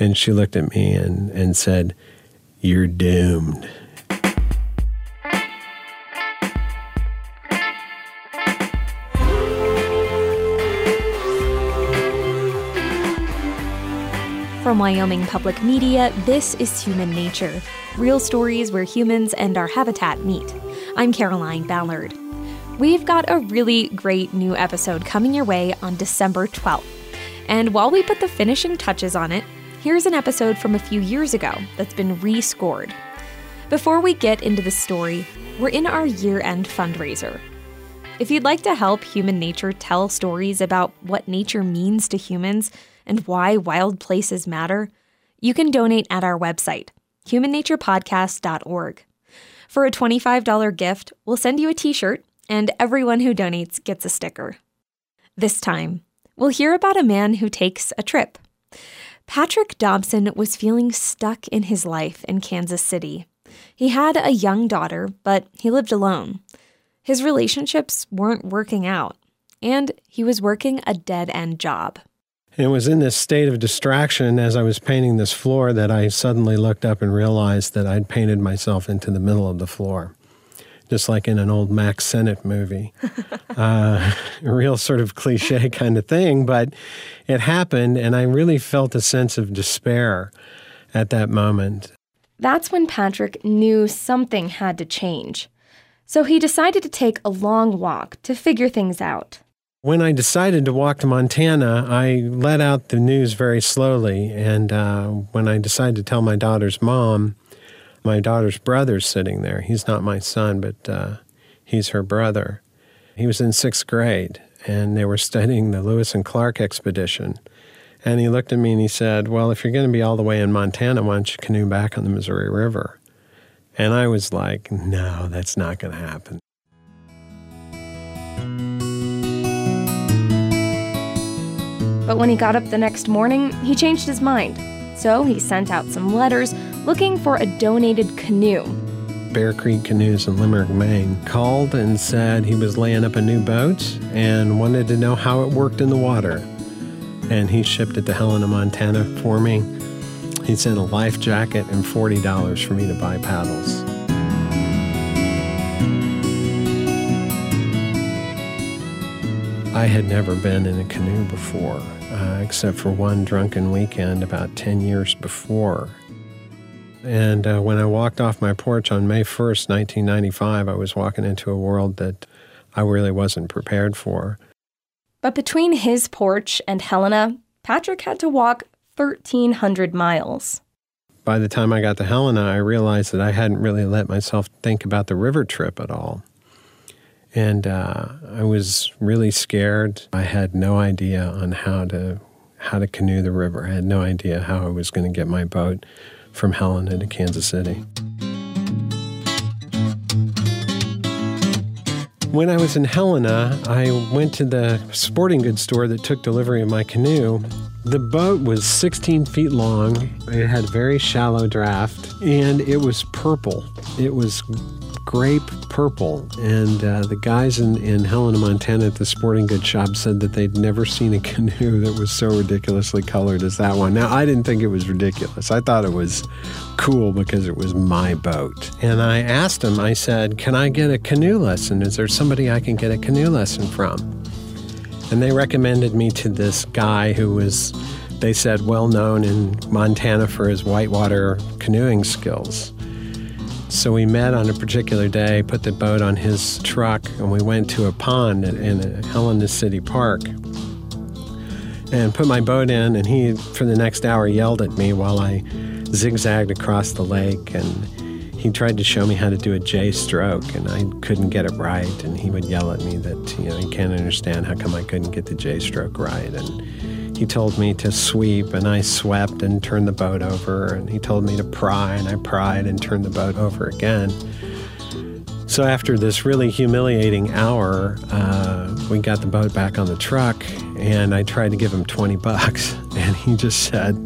And she looked at me and, and said, You're doomed. From Wyoming Public Media, this is Human Nature real stories where humans and our habitat meet. I'm Caroline Ballard. We've got a really great new episode coming your way on December 12th. And while we put the finishing touches on it, here's an episode from a few years ago that's been rescored. Before we get into the story, we're in our year end fundraiser. If you'd like to help human nature tell stories about what nature means to humans and why wild places matter, you can donate at our website, humannaturepodcast.org. For a $25 gift, we'll send you a t shirt, and everyone who donates gets a sticker. This time, we'll hear about a man who takes a trip. Patrick Dobson was feeling stuck in his life in Kansas City. He had a young daughter, but he lived alone. His relationships weren't working out, and he was working a dead end job. It was in this state of distraction as I was painting this floor that I suddenly looked up and realized that I'd painted myself into the middle of the floor, just like in an old Mack Sennett movie. uh, a real sort of cliche kind of thing, but it happened, and I really felt a sense of despair at that moment. That's when Patrick knew something had to change. So he decided to take a long walk to figure things out. When I decided to walk to Montana, I let out the news very slowly. And uh, when I decided to tell my daughter's mom, my daughter's brother's sitting there. He's not my son, but uh, he's her brother. He was in sixth grade, and they were studying the Lewis and Clark expedition. And he looked at me and he said, Well, if you're going to be all the way in Montana, why don't you canoe back on the Missouri River? And I was like, No, that's not going to happen. But when he got up the next morning, he changed his mind. So he sent out some letters looking for a donated canoe. Bear Creek Canoes in Limerick, Maine, called and said he was laying up a new boat and wanted to know how it worked in the water. And he shipped it to Helena, Montana for me. He sent a life jacket and $40 for me to buy paddles. I had never been in a canoe before uh, except for one drunken weekend about 10 years before. And uh, when I walked off my porch on May 1st, 1995, I was walking into a world that I really wasn't prepared for. But between his porch and Helena, Patrick had to walk 1,300 miles. By the time I got to Helena, I realized that I hadn't really let myself think about the river trip at all. And uh, I was really scared. I had no idea on how to how to canoe the river. I had no idea how I was going to get my boat from Helena to Kansas City. When I was in Helena, I went to the sporting goods store that took delivery of my canoe. The boat was 16 feet long. It had very shallow draft, and it was purple. It was grape purple. And uh, the guys in, in Helena, Montana at the sporting goods shop said that they'd never seen a canoe that was so ridiculously colored as that one. Now, I didn't think it was ridiculous. I thought it was cool because it was my boat. And I asked them, I said, Can I get a canoe lesson? Is there somebody I can get a canoe lesson from? And they recommended me to this guy who was, they said, well known in Montana for his whitewater canoeing skills. So we met on a particular day, put the boat on his truck, and we went to a pond in Helena City Park and put my boat in. And he, for the next hour, yelled at me while I zigzagged across the lake. And he tried to show me how to do a J stroke, and I couldn't get it right. And he would yell at me that, you know, he can't understand how come I couldn't get the J stroke right. And he told me to sweep, and I swept and turned the boat over. And he told me to pry, and I pried and turned the boat over again. So after this really humiliating hour, uh, we got the boat back on the truck, and I tried to give him 20 bucks, and he just said,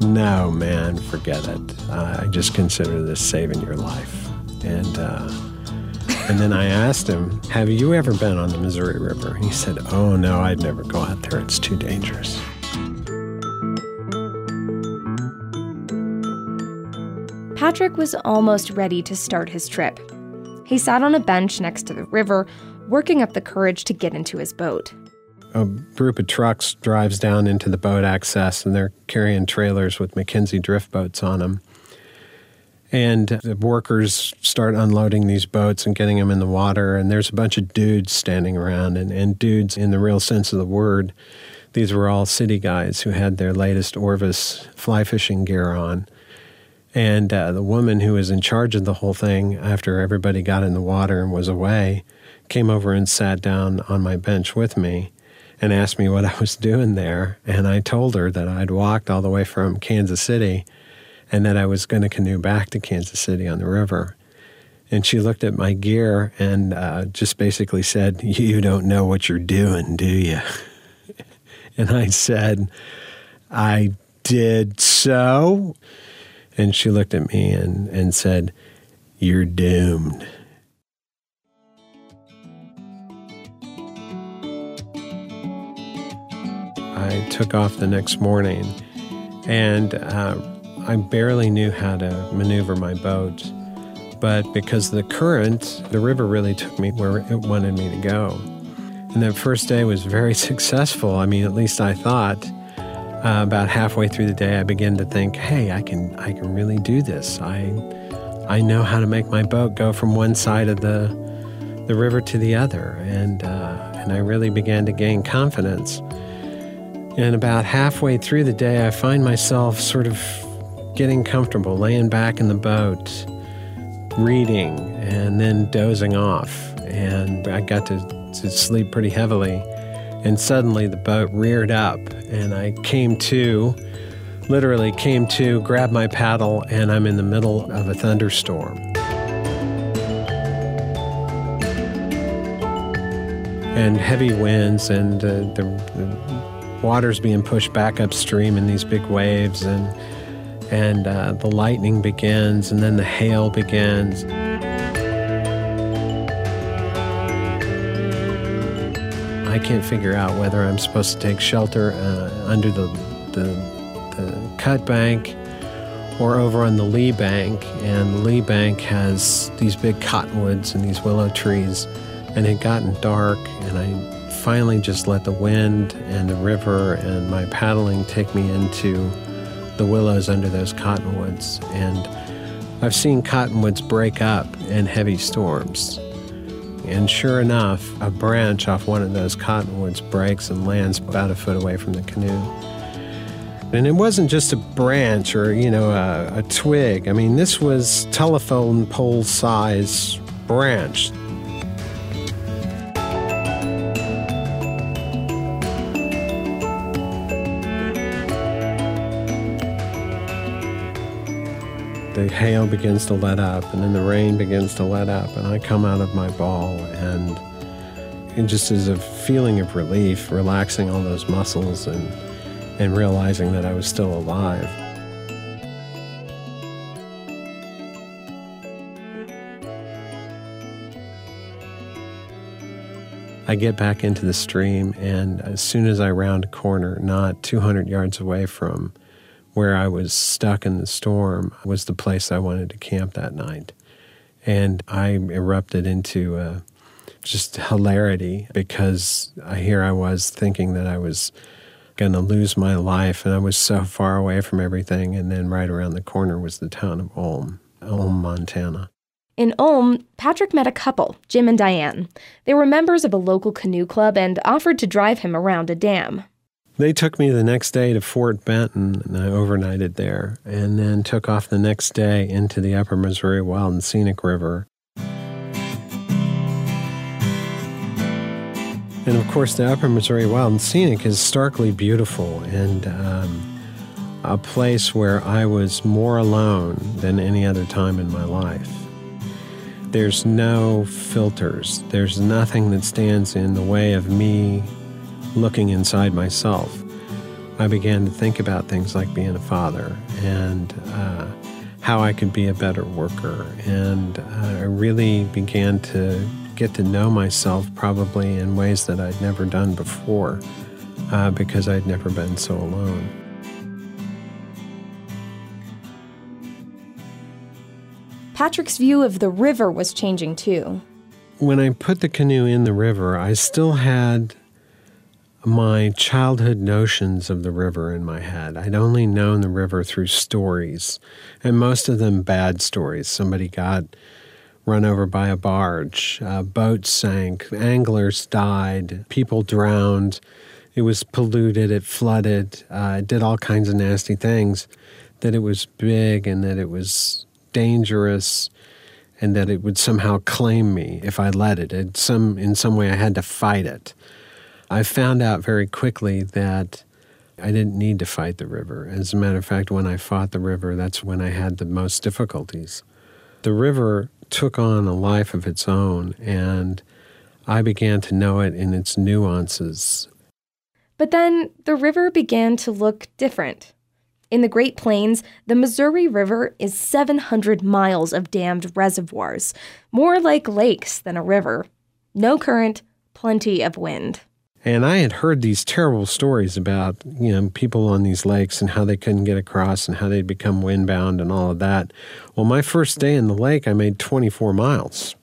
"No, man, forget it. Uh, I just consider this saving your life." And uh, and then I asked him, Have you ever been on the Missouri River? He said, Oh, no, I'd never go out there. It's too dangerous. Patrick was almost ready to start his trip. He sat on a bench next to the river, working up the courage to get into his boat. A group of trucks drives down into the boat access, and they're carrying trailers with McKenzie drift boats on them. And the workers start unloading these boats and getting them in the water. And there's a bunch of dudes standing around, and, and dudes in the real sense of the word. These were all city guys who had their latest Orvis fly fishing gear on. And uh, the woman who was in charge of the whole thing, after everybody got in the water and was away, came over and sat down on my bench with me and asked me what I was doing there. And I told her that I'd walked all the way from Kansas City and that I was going to canoe back to Kansas City on the river. And she looked at my gear and uh, just basically said, You don't know what you're doing, do you? and I said, I did so. And she looked at me and, and said, You're doomed. I took off the next morning and uh, I barely knew how to maneuver my boat, but because the current, the river really took me where it wanted me to go. And that first day was very successful. I mean, at least I thought. Uh, about halfway through the day, I began to think, "Hey, I can, I can really do this. I, I know how to make my boat go from one side of the, the river to the other." And uh, and I really began to gain confidence. And about halfway through the day, I find myself sort of getting comfortable, laying back in the boat, reading, and then dozing off. And I got to, to sleep pretty heavily. And suddenly the boat reared up, and I came to, literally came to, grabbed my paddle, and I'm in the middle of a thunderstorm. And heavy winds, and uh, the, the water's being pushed back upstream in these big waves, and and uh, the lightning begins, and then the hail begins. I can't figure out whether I'm supposed to take shelter uh, under the, the, the cut bank or over on the lee bank. And the lee bank has these big cottonwoods and these willow trees. And it had gotten dark, and I finally just let the wind and the river and my paddling take me into the willows under those cottonwoods. And I've seen cottonwoods break up in heavy storms. And sure enough, a branch off one of those cottonwoods breaks and lands about a foot away from the canoe. And it wasn't just a branch or, you know, a, a twig. I mean, this was telephone pole size branch the hail begins to let up and then the rain begins to let up and I come out of my ball and it just is a feeling of relief, relaxing all those muscles and and realizing that I was still alive. I get back into the stream, and as soon as I round a corner, not 200 yards away from where I was stuck in the storm was the place I wanted to camp that night. And I erupted into uh, just hilarity because here I was thinking that I was going to lose my life and I was so far away from everything. And then right around the corner was the town of Ulm, Ulm, Montana. In Ulm, Patrick met a couple, Jim and Diane. They were members of a local canoe club and offered to drive him around a dam. They took me the next day to Fort Benton, and I overnighted there, and then took off the next day into the Upper Missouri Wild and Scenic River. And of course, the Upper Missouri Wild and Scenic is starkly beautiful and um, a place where I was more alone than any other time in my life. There's no filters, there's nothing that stands in the way of me looking inside myself, I began to think about things like being a father and uh, how I could be a better worker. And uh, I really began to get to know myself probably in ways that I'd never done before uh, because I'd never been so alone. Patrick's view of the river was changing too. When I put the canoe in the river, I still had my childhood notions of the river in my head. I'd only known the river through stories, and most of them bad stories. Somebody got run over by a barge, uh, boats sank, anglers died, people drowned. It was polluted, it flooded, uh, it did all kinds of nasty things. That it was big and that it was dangerous and that it would somehow claim me if I let it. it some, in some way, I had to fight it. I found out very quickly that I didn't need to fight the river. As a matter of fact, when I fought the river, that's when I had the most difficulties. The river took on a life of its own, and I began to know it in its nuances. But then the river began to look different. In the Great Plains, the Missouri River is 700 miles of dammed reservoirs, more like lakes than a river. No current, plenty of wind. And I had heard these terrible stories about, you know, people on these lakes and how they couldn't get across and how they'd become windbound and all of that. Well, my first day in the lake, I made 24 miles.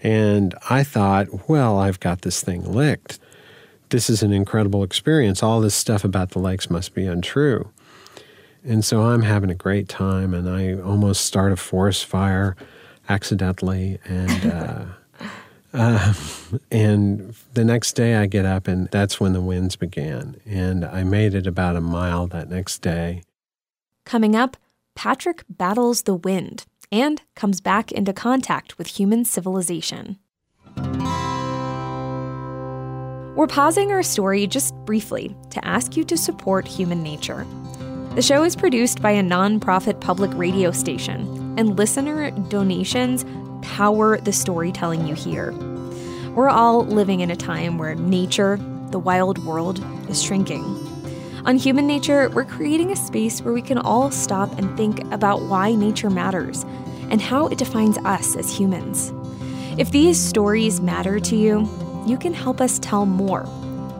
And I thought, well, I've got this thing licked. This is an incredible experience. All this stuff about the lakes must be untrue. And so I'm having a great time, and I almost start a forest fire accidentally. And, uh, uh, and the next day I get up, and that's when the winds began. And I made it about a mile that next day. Coming up, Patrick battles the wind and comes back into contact with human civilization. We're pausing our story just briefly to ask you to support human nature. The show is produced by a nonprofit public radio station, and listener donations power the storytelling you hear. We're all living in a time where nature, the wild world, is shrinking. On Human Nature, we're creating a space where we can all stop and think about why nature matters and how it defines us as humans. If these stories matter to you, you can help us tell more.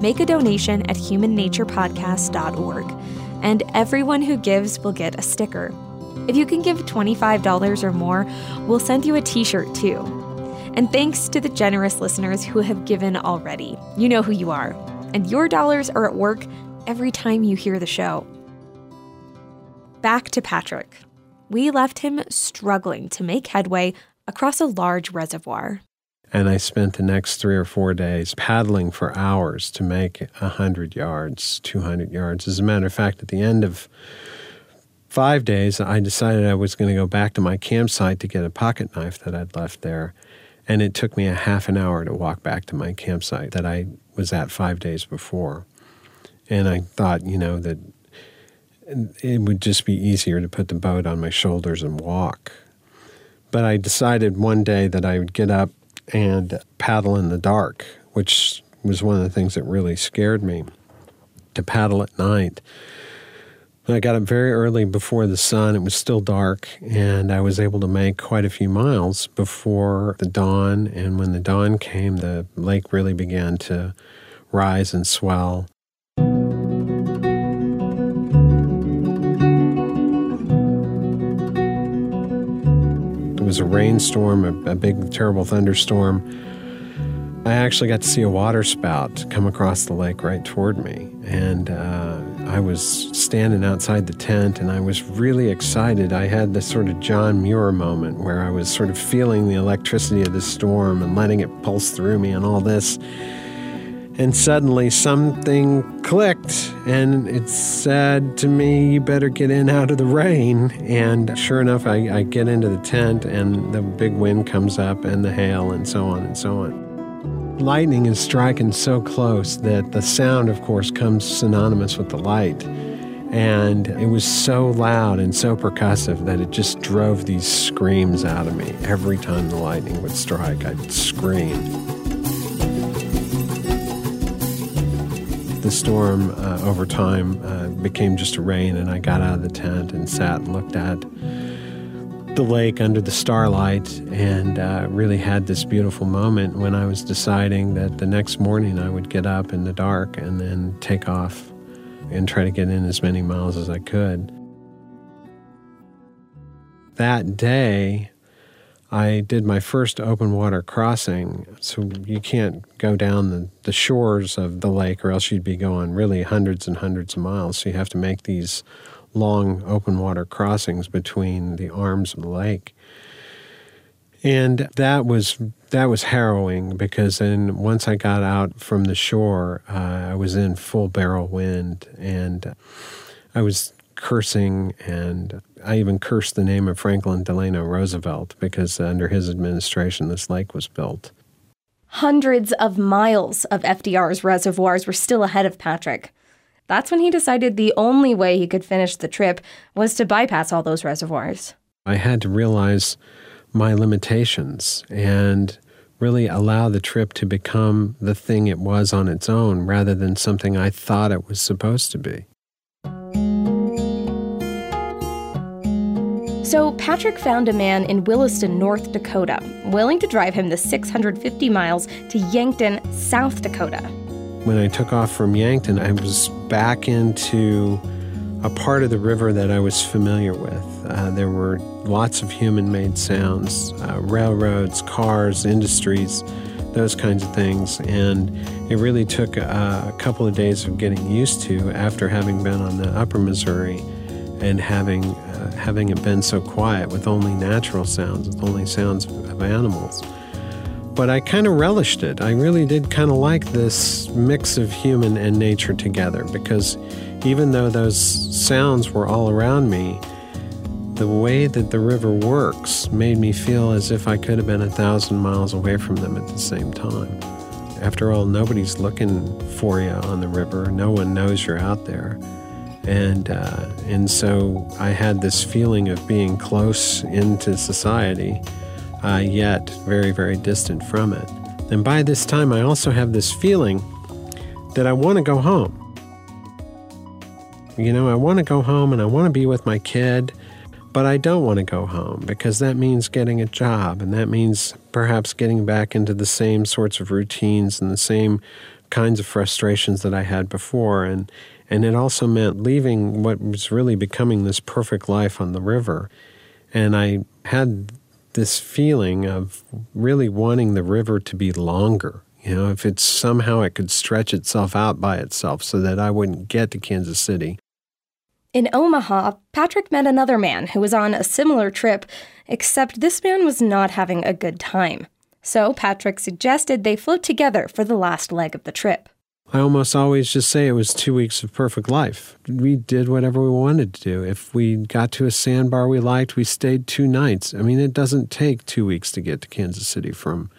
Make a donation at humannaturepodcast.org, and everyone who gives will get a sticker. If you can give $25 or more, we'll send you a t shirt too. And thanks to the generous listeners who have given already. You know who you are, and your dollars are at work every time you hear the show. Back to Patrick. We left him struggling to make headway across a large reservoir. And I spent the next three or four days paddling for hours to make 100 yards, 200 yards. As a matter of fact, at the end of five days, I decided I was going to go back to my campsite to get a pocket knife that I'd left there. And it took me a half an hour to walk back to my campsite that I was at five days before. And I thought, you know, that it would just be easier to put the boat on my shoulders and walk. But I decided one day that I would get up and paddle in the dark, which was one of the things that really scared me to paddle at night. I got up very early before the sun. It was still dark, and I was able to make quite a few miles before the dawn. And when the dawn came, the lake really began to rise and swell. It was a rainstorm, a, a big, terrible thunderstorm. I actually got to see a waterspout come across the lake right toward me. And uh, I was standing outside the tent and I was really excited. I had this sort of John Muir moment where I was sort of feeling the electricity of the storm and letting it pulse through me and all this. And suddenly something clicked and it said to me, You better get in out of the rain. And sure enough, I, I get into the tent and the big wind comes up and the hail and so on and so on lightning is striking so close that the sound, of course, comes synonymous with the light. And it was so loud and so percussive that it just drove these screams out of me. Every time the lightning would strike, I'd scream. The storm uh, over time uh, became just a rain, and I got out of the tent and sat and looked at the lake under the starlight and uh, really had this beautiful moment when I was deciding that the next morning I would get up in the dark and then take off and try to get in as many miles as I could. That day, I did my first open water crossing. So you can't go down the, the shores of the lake, or else you'd be going really hundreds and hundreds of miles. So you have to make these long open water crossings between the arms of the lake. And that was that was harrowing because then once I got out from the shore, uh, I was in full barrel wind and I was cursing and I even cursed the name of Franklin Delano Roosevelt because under his administration this lake was built. Hundreds of miles of FDR's reservoirs were still ahead of Patrick. That's when he decided the only way he could finish the trip was to bypass all those reservoirs. I had to realize my limitations and really allow the trip to become the thing it was on its own rather than something I thought it was supposed to be. So, Patrick found a man in Williston, North Dakota, willing to drive him the 650 miles to Yankton, South Dakota. When I took off from Yankton, I was back into a part of the river that I was familiar with. Uh, there were lots of human made sounds uh, railroads, cars, industries, those kinds of things. And it really took uh, a couple of days of getting used to after having been on the upper Missouri and having, uh, having it been so quiet with only natural sounds, with only sounds of animals. But I kind of relished it. I really did kind of like this mix of human and nature together because even though those sounds were all around me, the way that the river works made me feel as if I could have been a thousand miles away from them at the same time. After all, nobody's looking for you on the river. No one knows you're out there, and uh, and so I had this feeling of being close into society, uh, yet very very distant from it. And by this time, I also have this feeling that I want to go home. You know, I want to go home and I want to be with my kid, but I don't want to go home because that means getting a job and that means perhaps getting back into the same sorts of routines and the same kinds of frustrations that I had before. And, and it also meant leaving what was really becoming this perfect life on the river. And I had this feeling of really wanting the river to be longer. You know, if it's somehow it could stretch itself out by itself so that I wouldn't get to Kansas City in Omaha, Patrick met another man who was on a similar trip, except this man was not having a good time. So Patrick suggested they float together for the last leg of the trip. I almost always just say it was two weeks of perfect life. We did whatever we wanted to do. If we got to a sandbar we liked, we stayed two nights. I mean, it doesn't take two weeks to get to Kansas City from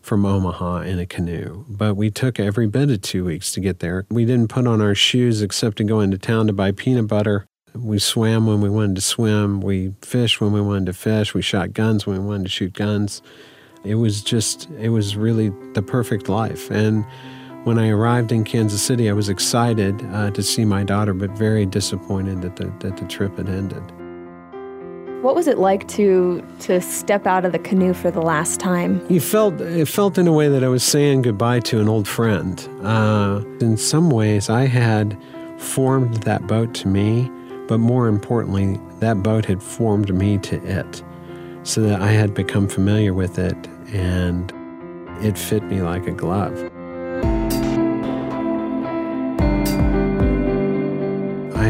from Omaha in a canoe, but we took every bit of two weeks to get there. We didn't put on our shoes except to go into town to buy peanut butter. We swam when we wanted to swim. We fished when we wanted to fish. We shot guns when we wanted to shoot guns. It was just, it was really the perfect life. And when I arrived in Kansas City, I was excited uh, to see my daughter, but very disappointed that the, that the trip had ended. What was it like to to step out of the canoe for the last time? You felt it felt in a way that I was saying goodbye to an old friend. Uh, in some ways, I had formed that boat to me, but more importantly, that boat had formed me to it, so that I had become familiar with it, and it fit me like a glove.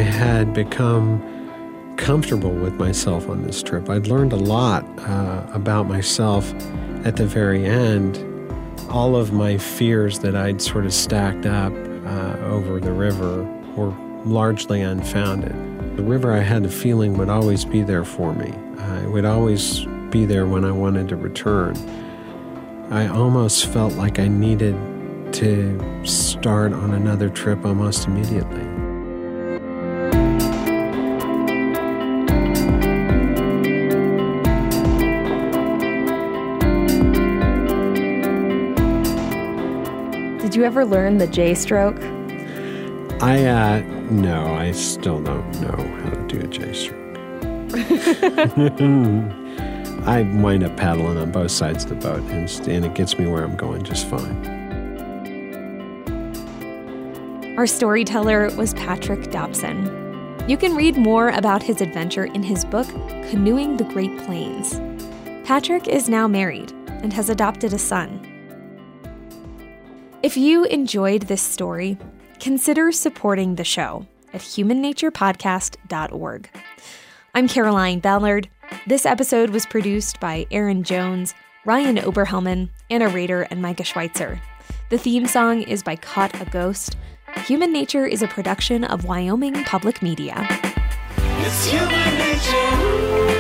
Had become comfortable with myself on this trip. I'd learned a lot uh, about myself at the very end. All of my fears that I'd sort of stacked up uh, over the river were largely unfounded. The river, I had a feeling, would always be there for me. Uh, it would always be there when I wanted to return. I almost felt like I needed to start on another trip almost immediately. Did you ever learn the J stroke? I, uh, no, I still don't know how to do a J stroke. I wind up paddling on both sides of the boat, and, and it gets me where I'm going just fine. Our storyteller was Patrick Dobson. You can read more about his adventure in his book, Canoeing the Great Plains. Patrick is now married and has adopted a son. If you enjoyed this story, consider supporting the show at humannaturepodcast.org. I'm Caroline Ballard. This episode was produced by Aaron Jones, Ryan Oberhelman, Anna Rader, and Micah Schweitzer. The theme song is by Caught a Ghost. Human Nature is a production of Wyoming Public Media. It's human nature.